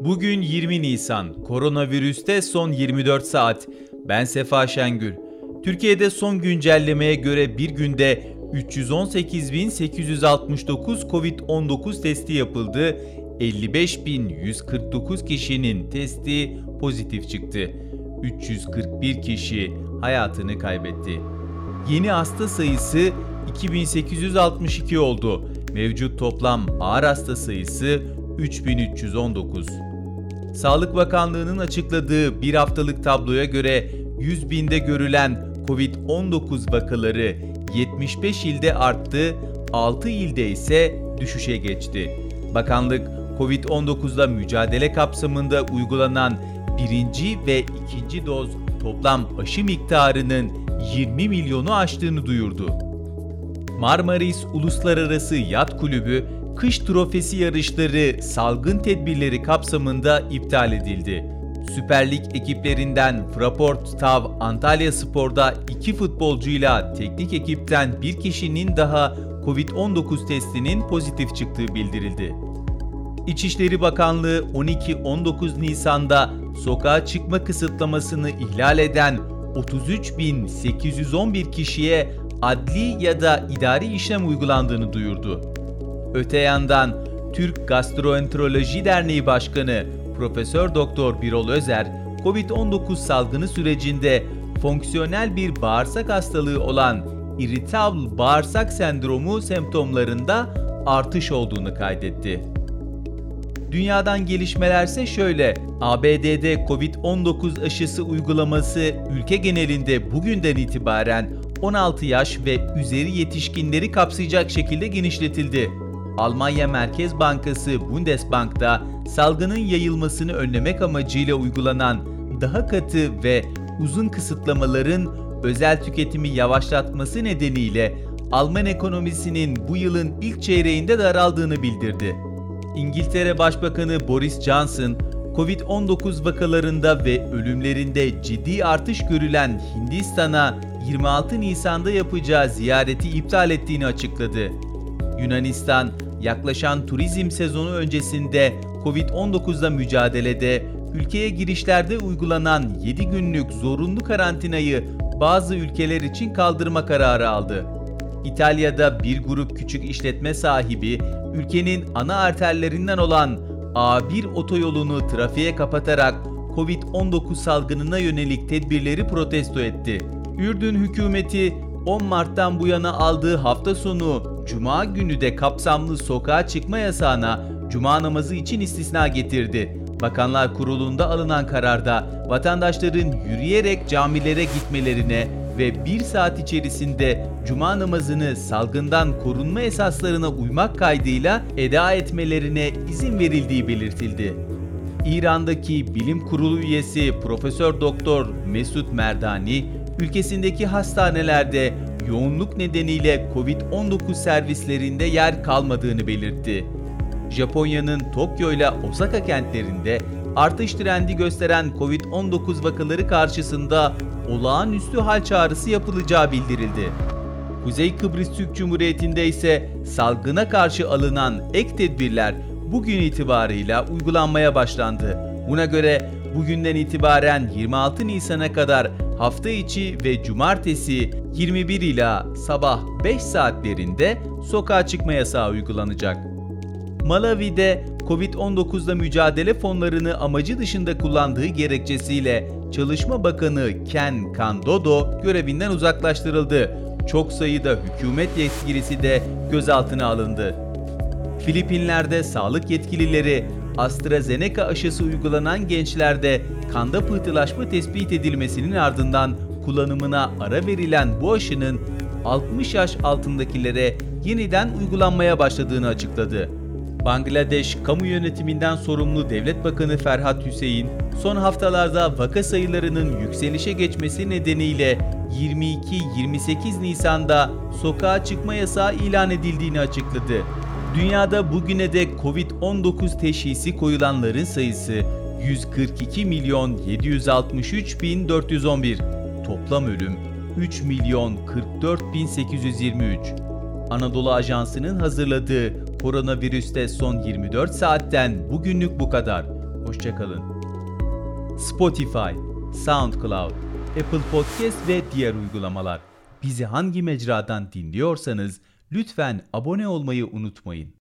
Bugün 20 Nisan, koronavirüste son 24 saat. Ben Sefa Şengül. Türkiye'de son güncellemeye göre bir günde 318.869 COVID-19 testi yapıldı. 55.149 kişinin testi pozitif çıktı. 341 kişi hayatını kaybetti. Yeni hasta sayısı 2862 oldu. Mevcut toplam ağır hasta sayısı 3319. Sağlık Bakanlığı'nın açıkladığı bir haftalık tabloya göre 100 binde görülen COVID-19 vakaları 75 ilde arttı, 6 ilde ise düşüşe geçti. Bakanlık, COVID-19'la mücadele kapsamında uygulanan birinci ve ikinci doz toplam aşı miktarının 20 milyonu aştığını duyurdu. Marmaris Uluslararası Yat Kulübü kış trofesi yarışları salgın tedbirleri kapsamında iptal edildi. Süper Lig ekiplerinden Fraport Tav Antalya Spor'da iki futbolcuyla teknik ekipten bir kişinin daha Covid-19 testinin pozitif çıktığı bildirildi. İçişleri Bakanlığı 12-19 Nisan'da sokağa çıkma kısıtlamasını ihlal eden 33.811 kişiye adli ya da idari işlem uygulandığını duyurdu. Öte yandan Türk Gastroenteroloji Derneği Başkanı Profesör Doktor Birol Özer, COVID-19 salgını sürecinde fonksiyonel bir bağırsak hastalığı olan irritable bağırsak sendromu semptomlarında artış olduğunu kaydetti. Dünyadan gelişmelerse şöyle. ABD'de Covid-19 aşısı uygulaması ülke genelinde bugünden itibaren 16 yaş ve üzeri yetişkinleri kapsayacak şekilde genişletildi. Almanya Merkez Bankası Bundesbank'ta salgının yayılmasını önlemek amacıyla uygulanan daha katı ve uzun kısıtlamaların özel tüketimi yavaşlatması nedeniyle Alman ekonomisinin bu yılın ilk çeyreğinde daraldığını bildirdi. İngiltere Başbakanı Boris Johnson, Covid-19 vakalarında ve ölümlerinde ciddi artış görülen Hindistan'a 26 Nisan'da yapacağı ziyareti iptal ettiğini açıkladı. Yunanistan, yaklaşan turizm sezonu öncesinde Covid-19'la mücadelede ülkeye girişlerde uygulanan 7 günlük zorunlu karantinayı bazı ülkeler için kaldırma kararı aldı. İtalya'da bir grup küçük işletme sahibi ülkenin ana arterlerinden olan A1 otoyolunu trafiğe kapatarak Covid-19 salgınına yönelik tedbirleri protesto etti. Ürdün hükümeti 10 Mart'tan bu yana aldığı hafta sonu Cuma günü de kapsamlı sokağa çıkma yasağına Cuma namazı için istisna getirdi. Bakanlar Kurulu'nda alınan kararda vatandaşların yürüyerek camilere gitmelerine ve bir saat içerisinde cuma namazını salgından korunma esaslarına uymak kaydıyla eda etmelerine izin verildiği belirtildi. İran'daki bilim kurulu üyesi Profesör Doktor Mesut Merdani, ülkesindeki hastanelerde yoğunluk nedeniyle COVID-19 servislerinde yer kalmadığını belirtti. Japonya'nın Tokyo ile Osaka kentlerinde artış trendi gösteren COVID-19 vakaları karşısında olağanüstü hal çağrısı yapılacağı bildirildi. Kuzey Kıbrıs Türk Cumhuriyeti'nde ise salgına karşı alınan ek tedbirler bugün itibarıyla uygulanmaya başlandı. Buna göre bugünden itibaren 26 Nisan'a kadar hafta içi ve cumartesi 21 ila sabah 5 saatlerinde sokağa çıkma yasağı uygulanacak. Malawi'de Covid-19'la mücadele fonlarını amacı dışında kullandığı gerekçesiyle Çalışma Bakanı Ken Kandodo görevinden uzaklaştırıldı. Çok sayıda hükümet yetkilisi de gözaltına alındı. Filipinler'de sağlık yetkilileri AstraZeneca aşısı uygulanan gençlerde kanda pıhtılaşma tespit edilmesinin ardından kullanımına ara verilen bu aşının 60 yaş altındakilere yeniden uygulanmaya başladığını açıkladı. Bangladeş Kamu Yönetiminden sorumlu Devlet Bakanı Ferhat Hüseyin, son haftalarda vaka sayılarının yükselişe geçmesi nedeniyle 22-28 Nisan'da sokağa çıkma yasağı ilan edildiğini açıkladı. Dünyada bugüne dek Covid-19 teşhisi koyulanların sayısı 142 milyon 763 bin 411. Toplam ölüm 3 milyon 44 bin 823. Anadolu Ajansı'nın hazırladığı koronavirüste son 24 saatten bugünlük bu kadar. Hoşçakalın. Spotify, SoundCloud, Apple Podcast ve diğer uygulamalar. Bizi hangi mecradan dinliyorsanız lütfen abone olmayı unutmayın.